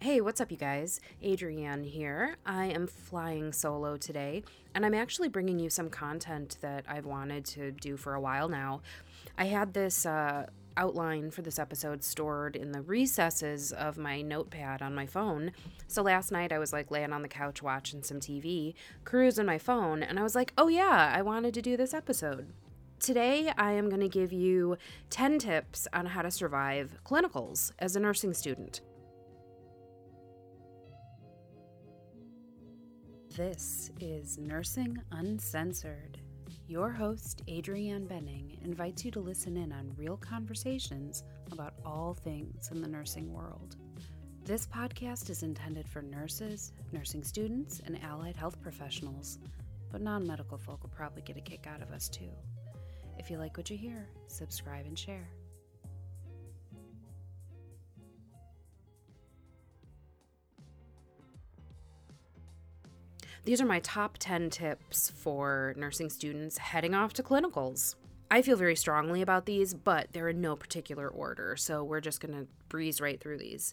Hey, what's up, you guys? Adrianne here. I am flying solo today, and I'm actually bringing you some content that I've wanted to do for a while now. I had this uh, outline for this episode stored in the recesses of my notepad on my phone. So last night I was like laying on the couch watching some TV, cruising my phone, and I was like, oh yeah, I wanted to do this episode. Today, I am going to give you 10 tips on how to survive clinicals as a nursing student. This is Nursing Uncensored. Your host, Adrianne Benning, invites you to listen in on real conversations about all things in the nursing world. This podcast is intended for nurses, nursing students, and allied health professionals, but non medical folk will probably get a kick out of us too. If you like what you hear, subscribe and share. These are my top 10 tips for nursing students heading off to clinicals. I feel very strongly about these, but they're in no particular order, so we're just to breeze right through these.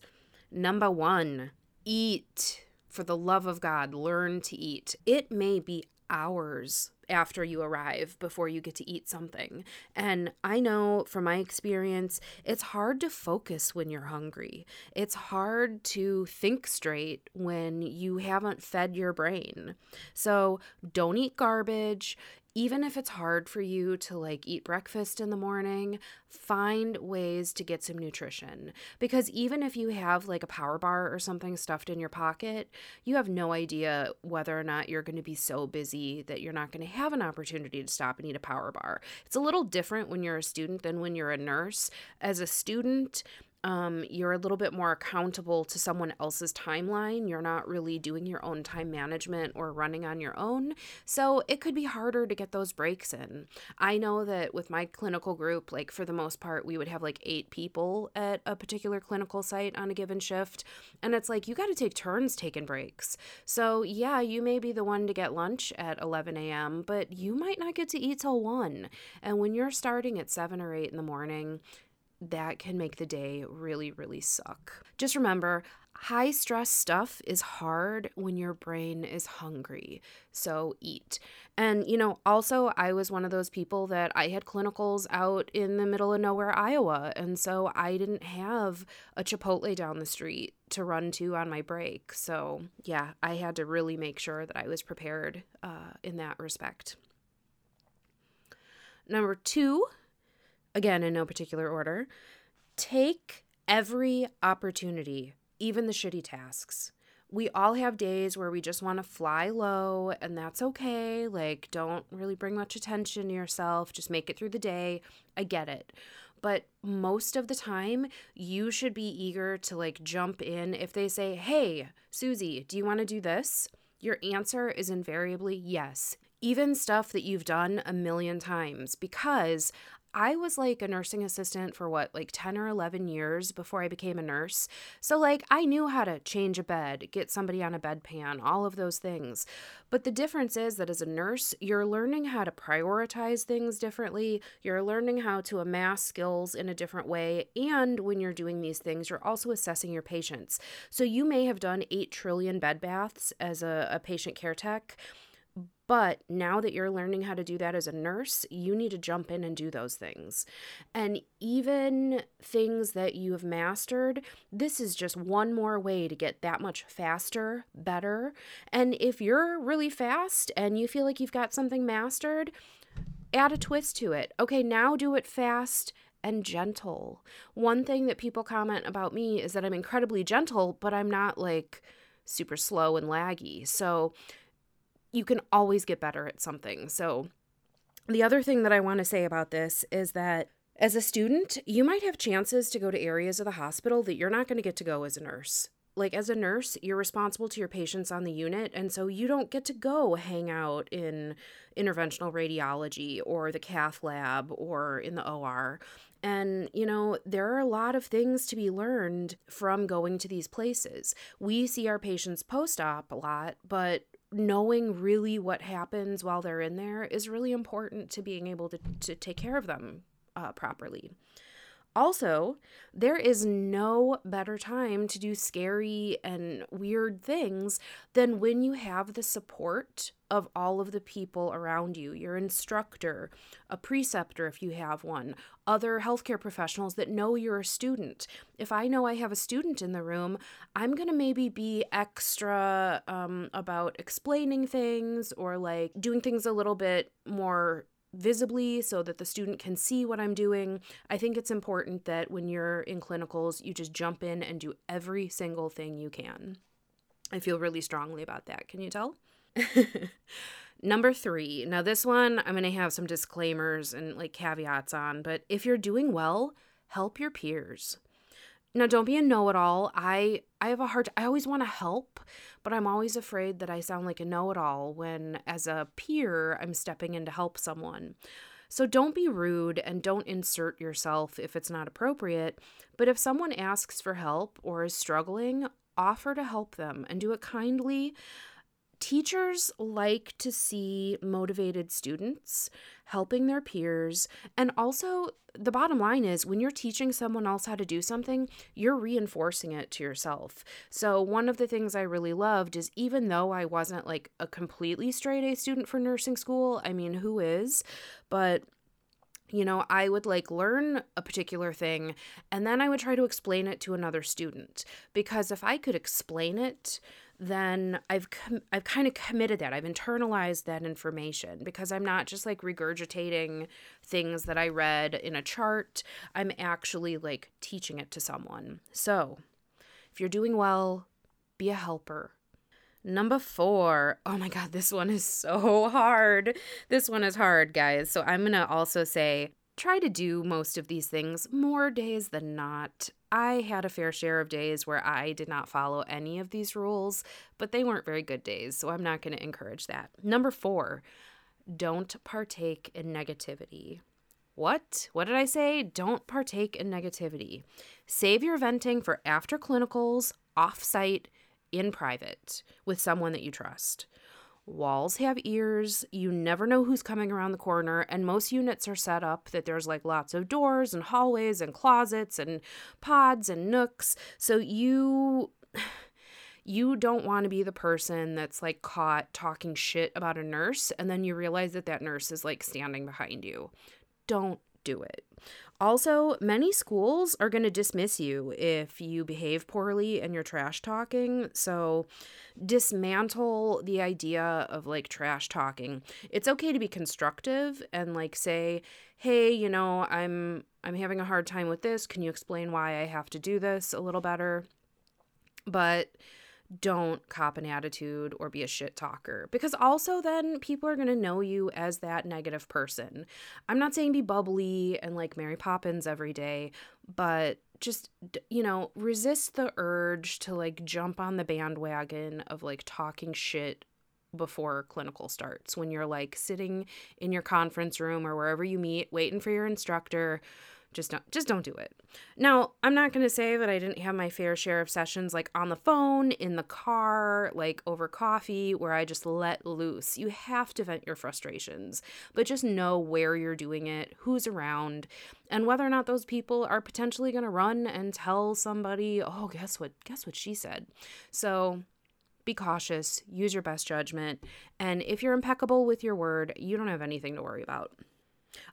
Number one, eat. For the love of God, learn to eat. It may be hours after you arrive before you get to eat something. And I know from my experience, it's hard to focus when you're hungry. It's hard to think straight when you haven't fed your brain. So don't eat garbage even if it's hard for you to like eat breakfast in the morning, find ways to get some nutrition. Because even if you have like a power bar or something stuffed in your pocket, you have no idea whether or not you're going to be so busy that you're not going to have an opportunity to stop and eat a power bar. It's a little different when you're a student than when you're a nurse. As a student, um, you're a little bit more accountable to someone else's timeline. You're not really doing your own time management or running on your own. So it could be harder to get those breaks in. I know that with my clinical group, like for the most part, we would have like eight people at a particular clinical site on a given shift. And it's like you got to take turns taking breaks. So yeah, you may be the one to get lunch at 11 a.m., but you might not get to eat till 1. And when you're starting at 7 or 8 in the morning, that can make the day really, really suck. Just remember, high stress stuff is hard when your brain is hungry. So eat. And, you know, also, I was one of those people that I had clinicals out in the middle of nowhere, Iowa. And so I didn't have a Chipotle down the street to run to on my break. So, yeah, I had to really make sure that I was prepared uh, in that respect. Number two, again, in no particular order, take every opportunity, even the shitty tasks. We all have days where we just want to fly low, and that's okay. Like, don't really bring much attention to yourself. Just make it through the day. I get it. But most of the time, you should be eager to like jump in if they say, Hey, Susie, do you want to do this? Your answer is invariably yes even stuff that you've done a million times because I was like a nursing assistant for what, like 10 or 11 years before I became a nurse. So, like, I knew how to change a bed, get somebody on a bedpan, all of those things. But the difference is that as a nurse, you're learning how to prioritize things differently. You're learning how to amass skills in a different way. And when you're doing these things, you're also assessing your patients. So, you may have done 8 trillion bed baths as a, a patient care tech but now that you're learning how to do that as a nurse, you need to jump in and do those things. And even things that you have mastered, this is just one more way to get that much faster, better. And if you're really fast and you feel like you've got something mastered, add a twist to it. Okay, now do it fast and gentle. One thing that people comment about me is that I'm incredibly gentle, but I'm not like super slow and laggy. So, you can always get better at something. So, the other thing that I want to say about this is that as a student, you might have chances to go to areas of the hospital that you're not going to get to go as a nurse. Like, as a nurse, you're responsible to your patients on the unit, and so you don't get to go hang out in interventional radiology or the cath lab or in the OR. And, you know, there are a lot of things to be learned from going to these places. We see our patients post op a lot, but knowing really what happens while they're in there is really important to being able to, to take care of them uh, properly. Also, there is no better time to do scary and weird things than when you have the support of all of the people around you your instructor, a preceptor if you have one, other healthcare professionals that know you're a student. If I know I have a student in the room, I'm going to maybe be extra um, about explaining things or like doing things a little bit more visibly so that the student can see what I'm doing. I think it's important that when you're in clinicals, you just jump in and do every single thing you can. I feel really strongly about that. Can you tell? Number three. Now, this one I'm going to have some disclaimers and like caveats on, but if you're doing well, help your peers. Now, don't be a know-it-all. I I have a hard I always want to help, but I'm always afraid that I sound like a know-it-all when as a peer I'm stepping in to help someone. So don't be rude and don't insert yourself if it's not appropriate, but if someone asks for help or is struggling, offer to help them and do it kindly Teachers like to see motivated students helping their peers. And also, the bottom line is when you're teaching someone else how to do something, you're reinforcing it to yourself. So, one of the things I really loved is even though I wasn't like a completely straight A student for nursing school, I mean, who is? But you know, I would like learn a particular thing and then I would try to explain it to another student because if I could explain it, then I've com- I've kind of committed that. I've internalized that information because I'm not just like regurgitating things that I read in a chart. I'm actually like teaching it to someone. So, if you're doing well, be a helper. Number four. Oh my God, this one is so hard. This one is hard, guys. So I'm going to also say try to do most of these things more days than not. I had a fair share of days where I did not follow any of these rules, but they weren't very good days, so I'm not going to encourage that. Number four, don't partake in negativity. What? What did I say? Don't partake in negativity. Save your venting for after clinicals, off site, in private, with someone that you trust. Walls have ears. You never know who's coming around the corner. And most units are set up that there's like lots of doors and hallways and closets and pods and nooks. So you. You don't want to be the person that's like caught talking shit about a nurse and then you realize that that nurse is like standing behind you. Don't do it. Also, many schools are going to dismiss you if you behave poorly and you're trash talking. So, dismantle the idea of like trash talking. It's okay to be constructive and like say, "Hey, you know, I'm I'm having a hard time with this. Can you explain why I have to do this a little better?" But don't cop an attitude or be a shit talker because also then people are going to know you as that negative person. I'm not saying be bubbly and like Mary Poppins every day, but just you know, resist the urge to like jump on the bandwagon of like talking shit before clinical starts when you're like sitting in your conference room or wherever you meet waiting for your instructor just don't just don't do it. Now, I'm not going to say that I didn't have my fair share of sessions like on the phone, in the car, like over coffee where I just let loose. You have to vent your frustrations, but just know where you're doing it, who's around, and whether or not those people are potentially going to run and tell somebody, "Oh, guess what? Guess what she said." So, be cautious, use your best judgment, and if you're impeccable with your word, you don't have anything to worry about.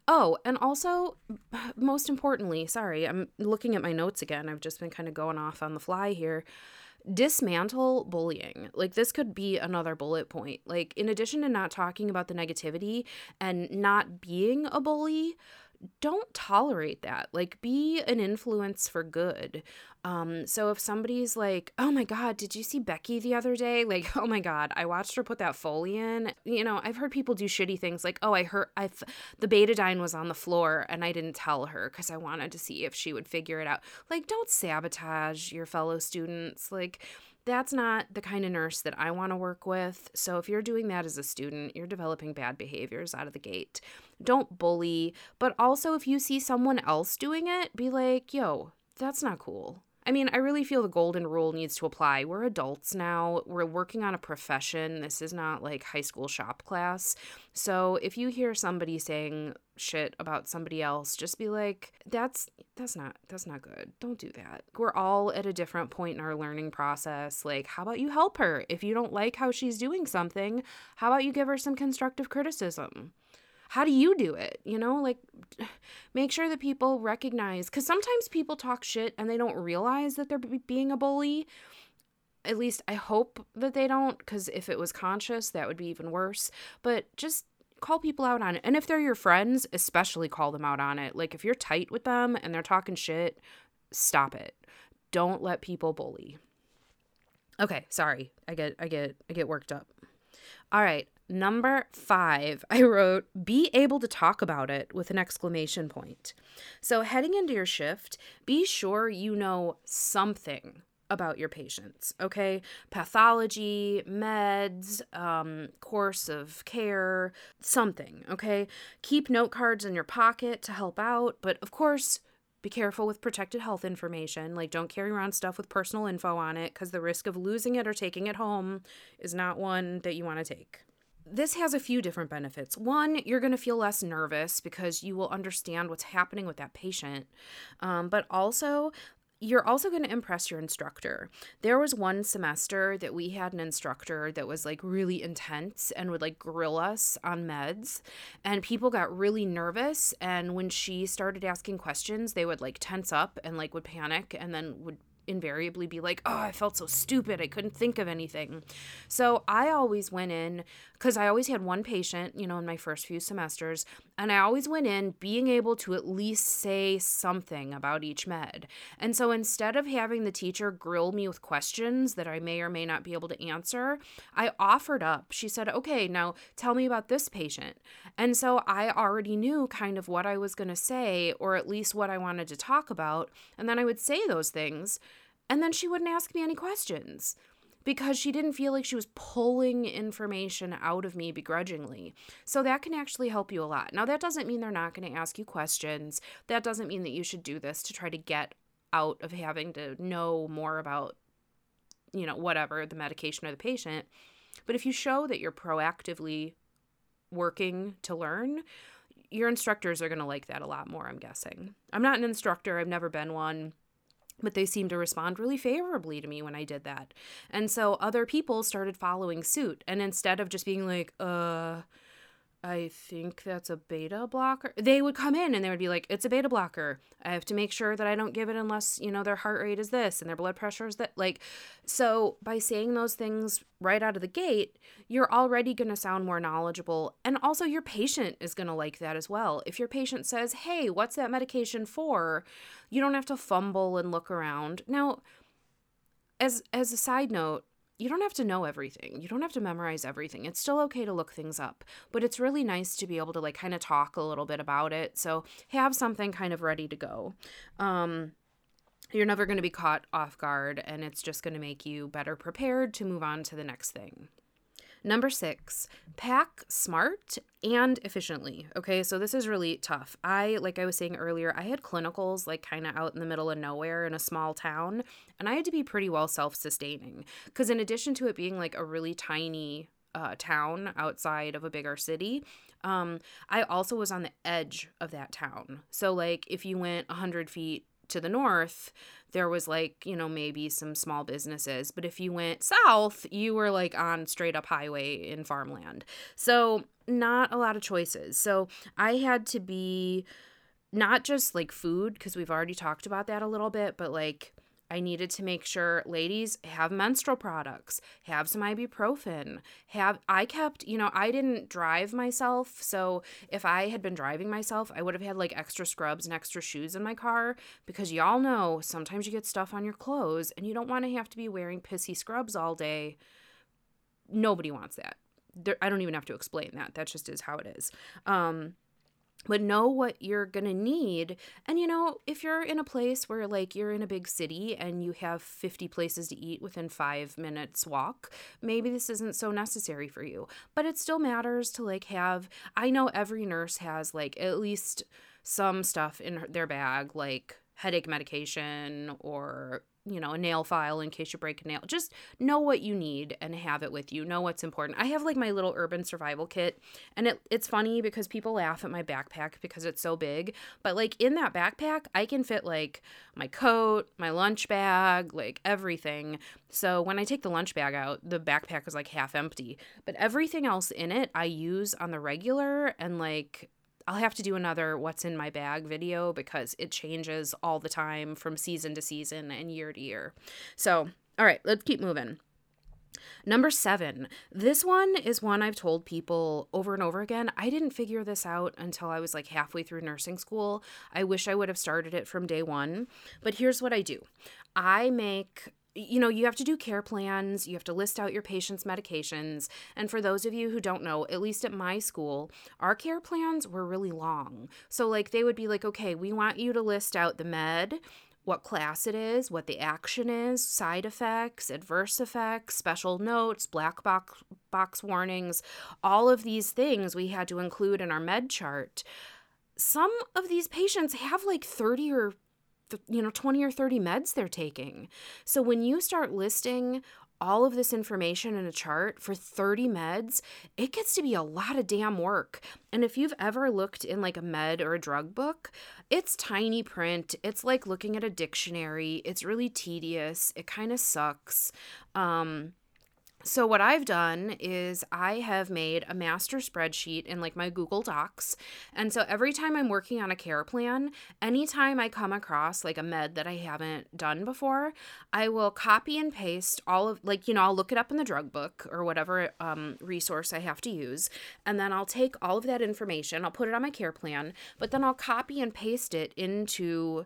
Oh, and also, most importantly, sorry, I'm looking at my notes again. I've just been kind of going off on the fly here. Dismantle bullying. Like, this could be another bullet point. Like, in addition to not talking about the negativity and not being a bully, don't tolerate that. Like, be an influence for good. Um, so if somebody's like, oh my God, did you see Becky the other day? Like, oh my God, I watched her put that Foley in. You know, I've heard people do shitty things like, oh, I heard I the betadine was on the floor and I didn't tell her because I wanted to see if she would figure it out. Like, don't sabotage your fellow students. Like, that's not the kind of nurse that I want to work with. So if you're doing that as a student, you're developing bad behaviors out of the gate. Don't bully, but also if you see someone else doing it, be like, yo, that's not cool. I mean, I really feel the golden rule needs to apply. We're adults now. We're working on a profession. This is not like high school shop class. So if you hear somebody saying shit about somebody else, just be like, that's that's not that's not good. Don't do that. We're all at a different point in our learning process. Like, how about you help her? If you don't like how she's doing something, how about you give her some constructive criticism? How do you do it? You know like make sure that people recognize because sometimes people talk shit and they don't realize that they're being a bully. At least i hope that they don't because if it was conscious that would be even worse. But just call people out on it. And if they're your friends especially call them out on it. Like if you're tight with them and they're talking shit stop it. Don't let people bully. Okay sorry. I get i get i get worked up. All right Number five, I wrote, be able to talk about it with an exclamation point. So, heading into your shift, be sure you know something about your patients, okay? Pathology, meds, um, course of care, something, okay? Keep note cards in your pocket to help out, but of course, be careful with protected health information. Like, don't carry around stuff with personal info on it because the risk of losing it or taking it home is not one that you want to take this has a few different benefits. One, you're going to feel less nervous because you will understand what's happening with that patient. Um, but also, you're also going to impress your instructor. There was one semester that we had an instructor that was like really intense and would like grill us on meds. And people got really nervous. And when she started asking questions, they would like tense up and like would panic and then would invariably be like, oh, I felt so stupid. I couldn't think of anything. So I always went in because I always had one patient, you know, in my first few semesters. And I always went in being able to at least say something about each med. And so instead of having the teacher grill me with questions that I may or may not be able to answer, I offered up. She said, okay, now tell me about this patient. And so I already knew kind of what I was going to say, or at least what I wanted to talk about. And then I would say those things and then she wouldn't ask me any questions because she didn't feel like she was pulling information out of me begrudgingly. So that can actually help you a lot. Now, that doesn't mean they're not going to ask you questions. That doesn't mean that you should do this to try to get out of having to know more about, you know, whatever the medication or the patient. But if you show that you're proactively working to learn, your instructors are going to like that a lot more, I'm guessing. I'm not an instructor, I've never been one but they seemed to respond really favorably to me when I did that. And so other people started following suit. And instead of just being like, uh, I think that's a beta blocker. They would come in and they would be like, it's a beta blocker. I have to make sure that I don't give it unless, you know, their heart rate is this and their blood pressure is that. Like, so by saying those things right out of the gate, you're already going to sound more knowledgeable. And also, your patient is going to like that as well. If your patient says, hey, what's that medication for? You don't have to fumble and look around. Now, as, as a side note, you don't have to know everything. You don't have to memorize everything. It's still okay to look things up, but it's really nice to be able to like kind of talk a little bit about it. So have something kind of ready to go. Um, you're never going to be caught off guard, and it's just going to make you better prepared to move on to the next thing. Number six, pack smart and efficiently. Okay, so this is really tough. I, like I was saying earlier, I had clinicals like kind of out in the middle of nowhere in a small town, and I had to be pretty well self sustaining. Because in addition to it being like a really tiny uh, town outside of a bigger city, um, I also was on the edge of that town. So, like, if you went 100 feet to the north, there was like, you know, maybe some small businesses. But if you went south, you were like on straight up highway in farmland. So, not a lot of choices. So, I had to be not just like food, because we've already talked about that a little bit, but like I needed to make sure ladies have menstrual products, have some ibuprofen, have I kept, you know, I didn't drive myself, so if I had been driving myself, I would have had like extra scrubs and extra shoes in my car because y'all know sometimes you get stuff on your clothes and you don't want to have to be wearing pissy scrubs all day. Nobody wants that. There, I don't even have to explain that. That just is how it is. Um but know what you're going to need. And you know, if you're in a place where like you're in a big city and you have 50 places to eat within 5 minutes walk, maybe this isn't so necessary for you. But it still matters to like have I know every nurse has like at least some stuff in their bag like headache medication or you know, a nail file in case you break a nail. Just know what you need and have it with you. Know what's important. I have like my little urban survival kit, and it, it's funny because people laugh at my backpack because it's so big. But like in that backpack, I can fit like my coat, my lunch bag, like everything. So when I take the lunch bag out, the backpack is like half empty. But everything else in it, I use on the regular and like I'll have to do another what's in my bag video because it changes all the time from season to season and year to year. So, all right, let's keep moving. Number seven. This one is one I've told people over and over again. I didn't figure this out until I was like halfway through nursing school. I wish I would have started it from day one. But here's what I do I make you know, you have to do care plans, you have to list out your patient's medications. And for those of you who don't know, at least at my school, our care plans were really long. So, like, they would be like, okay, we want you to list out the med, what class it is, what the action is, side effects, adverse effects, special notes, black box, box warnings, all of these things we had to include in our med chart. Some of these patients have like 30 or you know 20 or 30 meds they're taking. So when you start listing all of this information in a chart for 30 meds, it gets to be a lot of damn work. And if you've ever looked in like a med or a drug book, it's tiny print. It's like looking at a dictionary. It's really tedious. It kind of sucks. Um, so what I've done is I have made a master spreadsheet in like my Google Docs. And so every time I'm working on a care plan, anytime I come across like a med that I haven't done before, I will copy and paste all of like you know, I'll look it up in the drug book or whatever um, resource I have to use, and then I'll take all of that information, I'll put it on my care plan, but then I'll copy and paste it into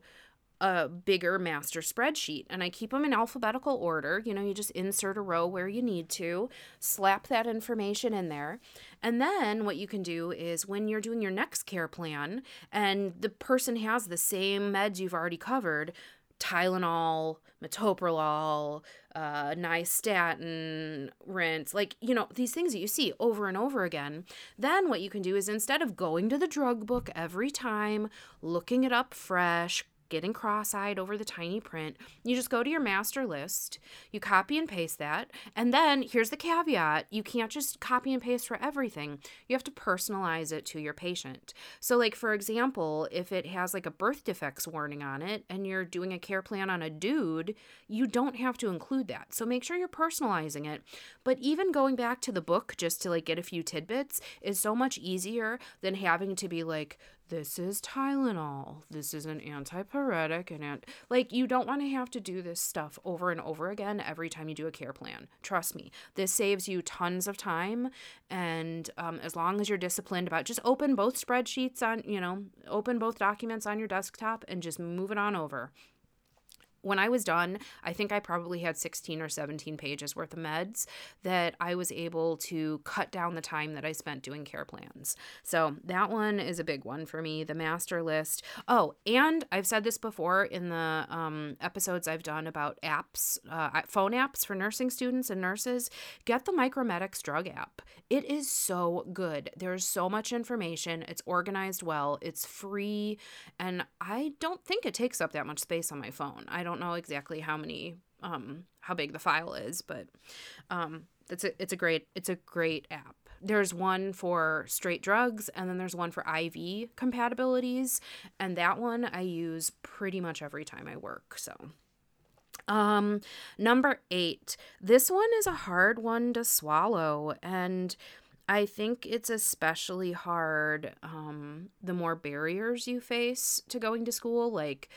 a bigger master spreadsheet and I keep them in alphabetical order. You know, you just insert a row where you need to, slap that information in there. And then what you can do is when you're doing your next care plan and the person has the same meds you've already covered, Tylenol, metoprolol, uh, nystatin, rinse, like, you know, these things that you see over and over again. Then what you can do is instead of going to the drug book every time, looking it up fresh, getting cross eyed over the tiny print. You just go to your master list, you copy and paste that. And then here's the caveat you can't just copy and paste for everything, you have to personalize it to your patient. So, like, for example, if it has like a birth defects warning on it and you're doing a care plan on a dude, you don't have to include that. So, make sure you're personalizing it. But even going back to the book just to like get a few tidbits is so much easier than having to be like, this is Tylenol. This is an antipyretic and ant- like you don't want to have to do this stuff over and over again every time you do a care plan. Trust me, this saves you tons of time. And um, as long as you're disciplined about, just open both spreadsheets on, you know, open both documents on your desktop and just move it on over when I was done, I think I probably had 16 or 17 pages worth of meds that I was able to cut down the time that I spent doing care plans. So that one is a big one for me, the master list. Oh, and I've said this before in the um, episodes I've done about apps, uh, phone apps for nursing students and nurses. Get the Micromedex drug app. It is so good. There's so much information, it's organized well, it's free, and I don't think it takes up that much space on my phone. I don't don't know exactly how many um how big the file is, but um it's a it's a great it's a great app. There's one for straight drugs and then there's one for IV compatibilities and that one I use pretty much every time I work. So um number 8. This one is a hard one to swallow and I think it's especially hard um, the more barriers you face to going to school, like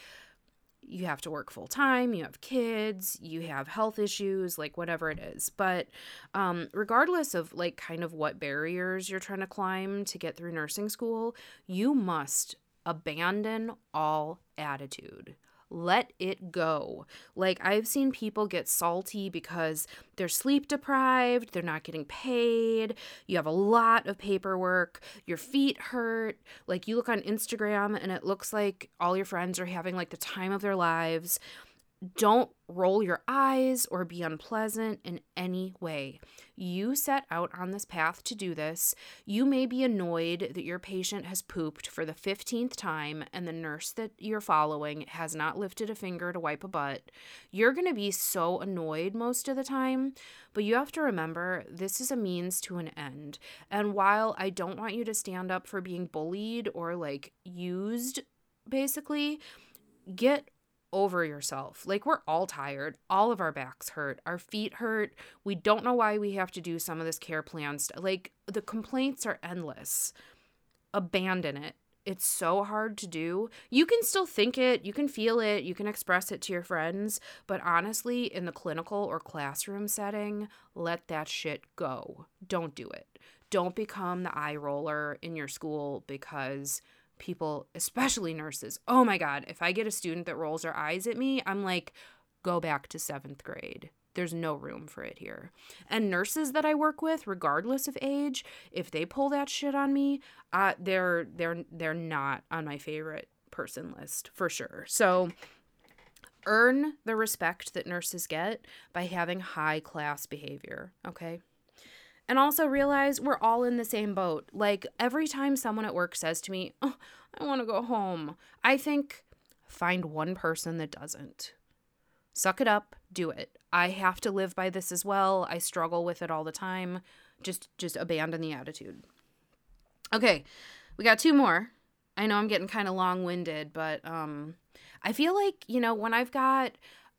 you have to work full time, you have kids, you have health issues, like whatever it is. But um, regardless of like kind of what barriers you're trying to climb to get through nursing school, you must abandon all attitude let it go. Like, I've seen people get salty because they're sleep deprived, they're not getting paid, you have a lot of paperwork, your feet hurt. Like, you look on Instagram and it looks like all your friends are having like the time of their lives. Don't roll your eyes or be unpleasant in any way. You set out on this path to do this. You may be annoyed that your patient has pooped for the 15th time and the nurse that you're following has not lifted a finger to wipe a butt. You're going to be so annoyed most of the time, but you have to remember this is a means to an end. And while I don't want you to stand up for being bullied or like used, basically, get over yourself. Like, we're all tired. All of our backs hurt. Our feet hurt. We don't know why we have to do some of this care plan stuff. Like, the complaints are endless. Abandon it. It's so hard to do. You can still think it, you can feel it, you can express it to your friends, but honestly, in the clinical or classroom setting, let that shit go. Don't do it. Don't become the eye roller in your school because people, especially nurses. Oh my God, if I get a student that rolls their eyes at me, I'm like, go back to seventh grade. There's no room for it here. And nurses that I work with, regardless of age, if they pull that shit on me, uh, they're they're they're not on my favorite person list for sure. So earn the respect that nurses get by having high class behavior, okay? And also realize we're all in the same boat. Like every time someone at work says to me, oh, I want to go home, I think find one person that doesn't. Suck it up, do it. I have to live by this as well. I struggle with it all the time. Just just abandon the attitude. Okay, we got two more. I know I'm getting kind of long-winded, but um I feel like, you know, when I've got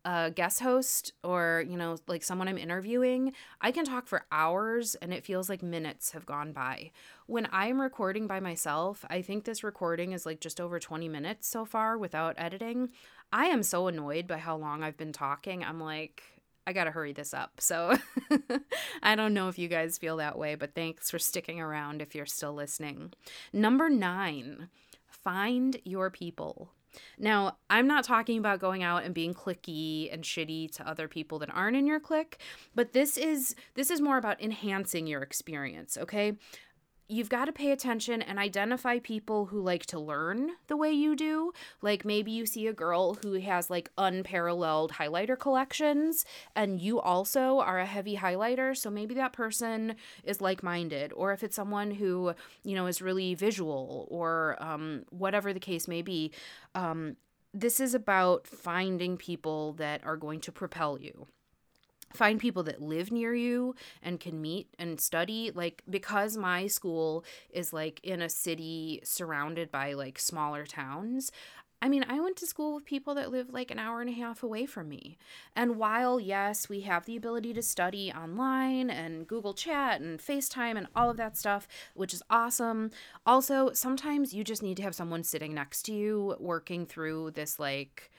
a guest host or, you know, like someone I'm interviewing, I can talk for hours and it feels like minutes have gone by. When I'm recording by myself, I think this recording is like just over 20 minutes so far without editing. I am so annoyed by how long I've been talking. I'm like, I got to hurry this up. So I don't know if you guys feel that way, but thanks for sticking around if you're still listening. Number nine, find your people. Now, I'm not talking about going out and being clicky and shitty to other people that aren't in your clique, but this is this is more about enhancing your experience, okay? You've got to pay attention and identify people who like to learn the way you do. Like maybe you see a girl who has like unparalleled highlighter collections and you also are a heavy highlighter, so maybe that person is like-minded or if it's someone who, you know, is really visual or um, whatever the case may be, um, this is about finding people that are going to propel you find people that live near you and can meet and study like because my school is like in a city surrounded by like smaller towns I mean, I went to school with people that live like an hour and a half away from me. And while, yes, we have the ability to study online and Google Chat and FaceTime and all of that stuff, which is awesome, also, sometimes you just need to have someone sitting next to you working through this like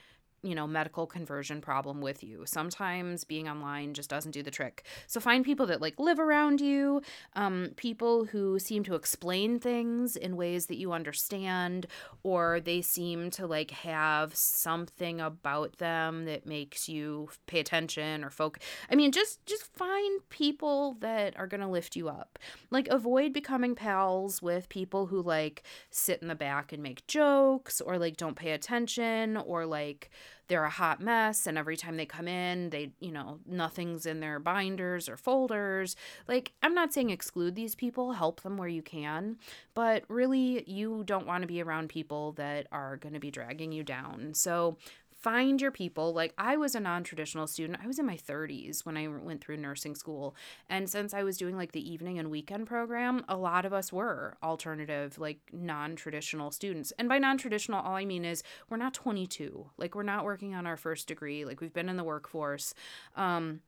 you know, medical conversion problem with you. Sometimes being online just doesn't do the trick. So find people that like live around you, um, people who seem to explain things in ways that you understand, or they seem to like have something about them that makes you pay attention or focus. I mean, just just find people that are gonna lift you up. Like avoid becoming pals with people who like sit in the back and make jokes or like don't pay attention or like they're a hot mess and every time they come in they you know nothing's in their binders or folders. Like i'm not saying exclude these people help them where you can but really you don't want to be around people that are going to be dragging you down. So find your people. Like I was a non-traditional student. I was in my 30s when I went through nursing school. And since I was doing like the evening and weekend program, a lot of us were alternative like non-traditional students. And by non-traditional all I mean is we're not 22. Like we're not working on our first degree. Like we've been in the workforce. Um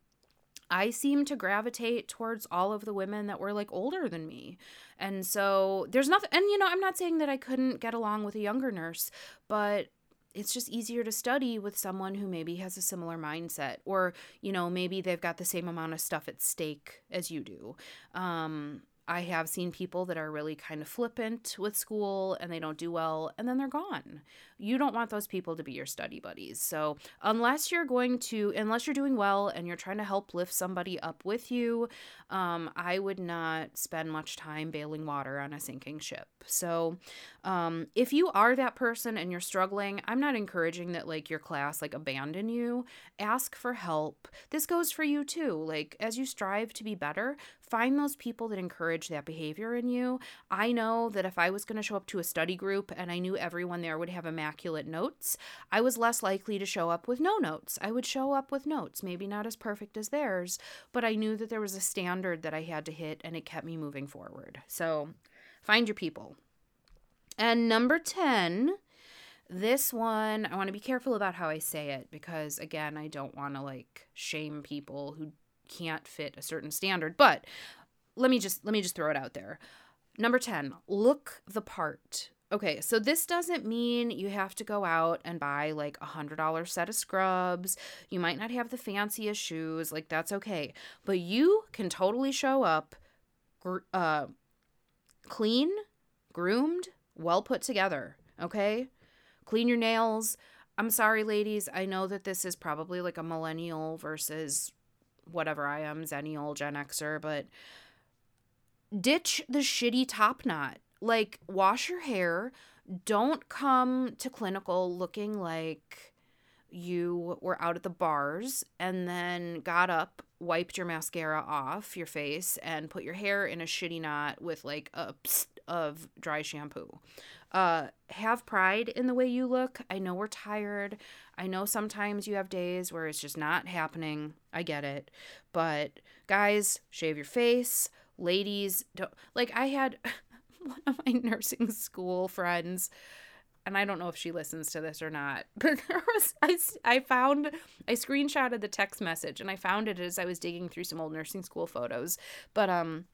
I seem to gravitate towards all of the women that were like older than me. And so there's nothing, and you know, I'm not saying that I couldn't get along with a younger nurse, but it's just easier to study with someone who maybe has a similar mindset or you know maybe they've got the same amount of stuff at stake as you do. Um, I have seen people that are really kind of flippant with school and they don't do well and then they're gone. You don't want those people to be your study buddies. So, unless you're going to, unless you're doing well and you're trying to help lift somebody up with you, um, I would not spend much time bailing water on a sinking ship. So, um, if you are that person and you're struggling, I'm not encouraging that like your class like abandon you. Ask for help. This goes for you too. Like, as you strive to be better, find those people that encourage that behavior in you. I know that if I was going to show up to a study group and I knew everyone there would have immaculate notes, I was less likely to show up with no notes. I would show up with notes, maybe not as perfect as theirs, but I knew that there was a standard that I had to hit and it kept me moving forward. So find your people. And number 10, this one, I want to be careful about how I say it because, again, I don't want to like shame people who can't fit a certain standard. But let me just let me just throw it out there. Number 10, look the part. Okay, so this doesn't mean you have to go out and buy like a hundred dollar set of scrubs. You might not have the fanciest shoes, like that's okay. But you can totally show up uh, clean, groomed, well put together. Okay, clean your nails. I'm sorry, ladies. I know that this is probably like a millennial versus whatever I am, Zennial, Gen Xer, but ditch the shitty top knot. Like, wash your hair. Don't come to clinical looking like you were out at the bars and then got up, wiped your mascara off your face, and put your hair in a shitty knot with like a of dry shampoo. Uh, have pride in the way you look. I know we're tired. I know sometimes you have days where it's just not happening. I get it. But guys, shave your face. Ladies, don't like I had one of my nursing school friends and I don't know if she listens to this or not, but there was I, I found I screenshotted the text message and I found it as I was digging through some old nursing school photos. But um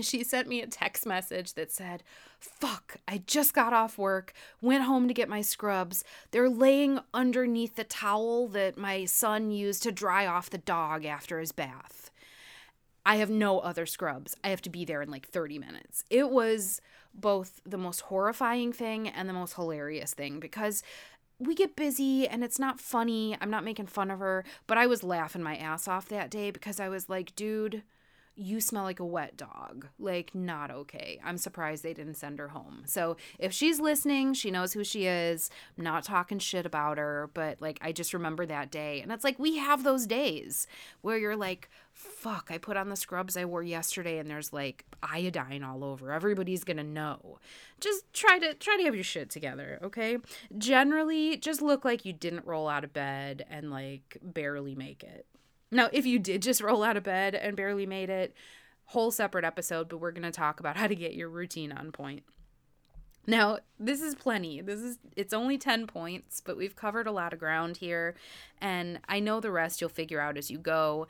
she sent me a text message that said, Fuck, I just got off work, went home to get my scrubs. They're laying underneath the towel that my son used to dry off the dog after his bath. I have no other scrubs. I have to be there in like 30 minutes. It was both the most horrifying thing and the most hilarious thing because we get busy and it's not funny. I'm not making fun of her, but I was laughing my ass off that day because I was like, dude, you smell like a wet dog. Like, not okay. I'm surprised they didn't send her home. So, if she's listening, she knows who she is. I'm not talking shit about her, but like, I just remember that day. And it's like, we have those days where you're like, fuck, I put on the scrubs I wore yesterday and there's like iodine all over. Everybody's gonna know. Just try to try to have your shit together, okay? Generally, just look like you didn't roll out of bed and like barely make it. Now, if you did just roll out of bed and barely made it, whole separate episode, but we're going to talk about how to get your routine on point. Now, this is plenty. This is it's only 10 points, but we've covered a lot of ground here, and I know the rest you'll figure out as you go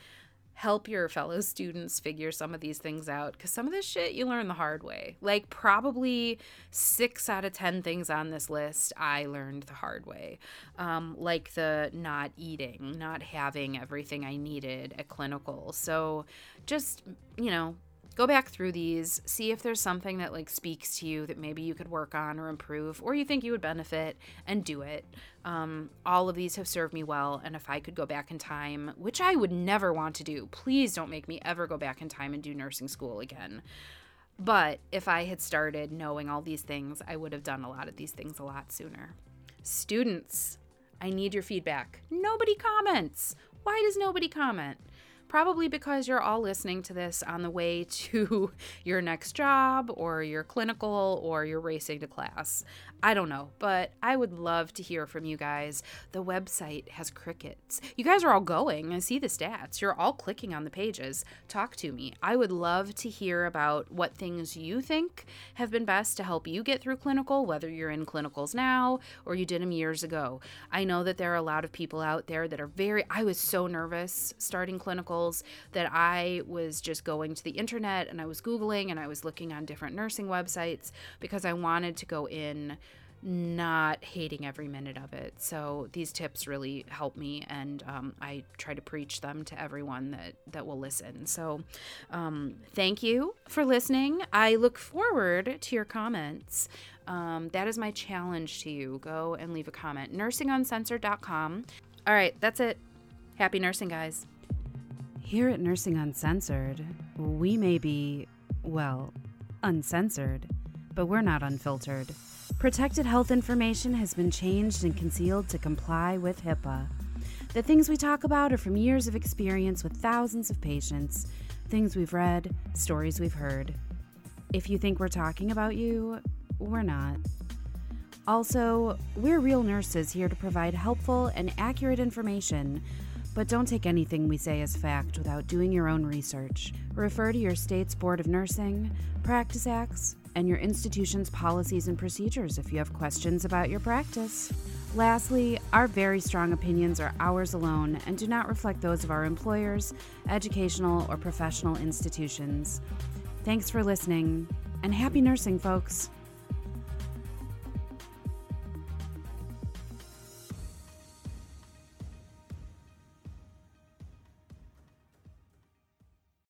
help your fellow students figure some of these things out because some of this shit you learn the hard way. Like, probably six out of 10 things on this list I learned the hard way. Um, like the not eating, not having everything I needed at clinical. So, just, you know, go back through these, see if there's something that like speaks to you that maybe you could work on or improve, or you think you would benefit, and do it. Um, all of these have served me well, and if I could go back in time, which I would never want to do, please don't make me ever go back in time and do nursing school again. But if I had started knowing all these things, I would have done a lot of these things a lot sooner. Students, I need your feedback. Nobody comments. Why does nobody comment? Probably because you're all listening to this on the way to your next job or your clinical or you're racing to class. I don't know, but I would love to hear from you guys. The website has crickets. You guys are all going. I see the stats. You're all clicking on the pages. Talk to me. I would love to hear about what things you think have been best to help you get through clinical, whether you're in clinicals now or you did them years ago. I know that there are a lot of people out there that are very, I was so nervous starting that I was just going to the internet and I was Googling and I was looking on different nursing websites because I wanted to go in not hating every minute of it. So these tips really help me, and um, I try to preach them to everyone that that will listen. So um, thank you for listening. I look forward to your comments. Um, that is my challenge to you. Go and leave a comment. Nursinguncensored.com. All right, that's it. Happy nursing, guys. Here at Nursing Uncensored, we may be, well, uncensored, but we're not unfiltered. Protected health information has been changed and concealed to comply with HIPAA. The things we talk about are from years of experience with thousands of patients, things we've read, stories we've heard. If you think we're talking about you, we're not. Also, we're real nurses here to provide helpful and accurate information, but don't take anything we say as fact without doing your own research. Refer to your state's Board of Nursing, Practice Acts, and your institution's policies and procedures if you have questions about your practice. Lastly, our very strong opinions are ours alone and do not reflect those of our employers, educational, or professional institutions. Thanks for listening, and happy nursing, folks!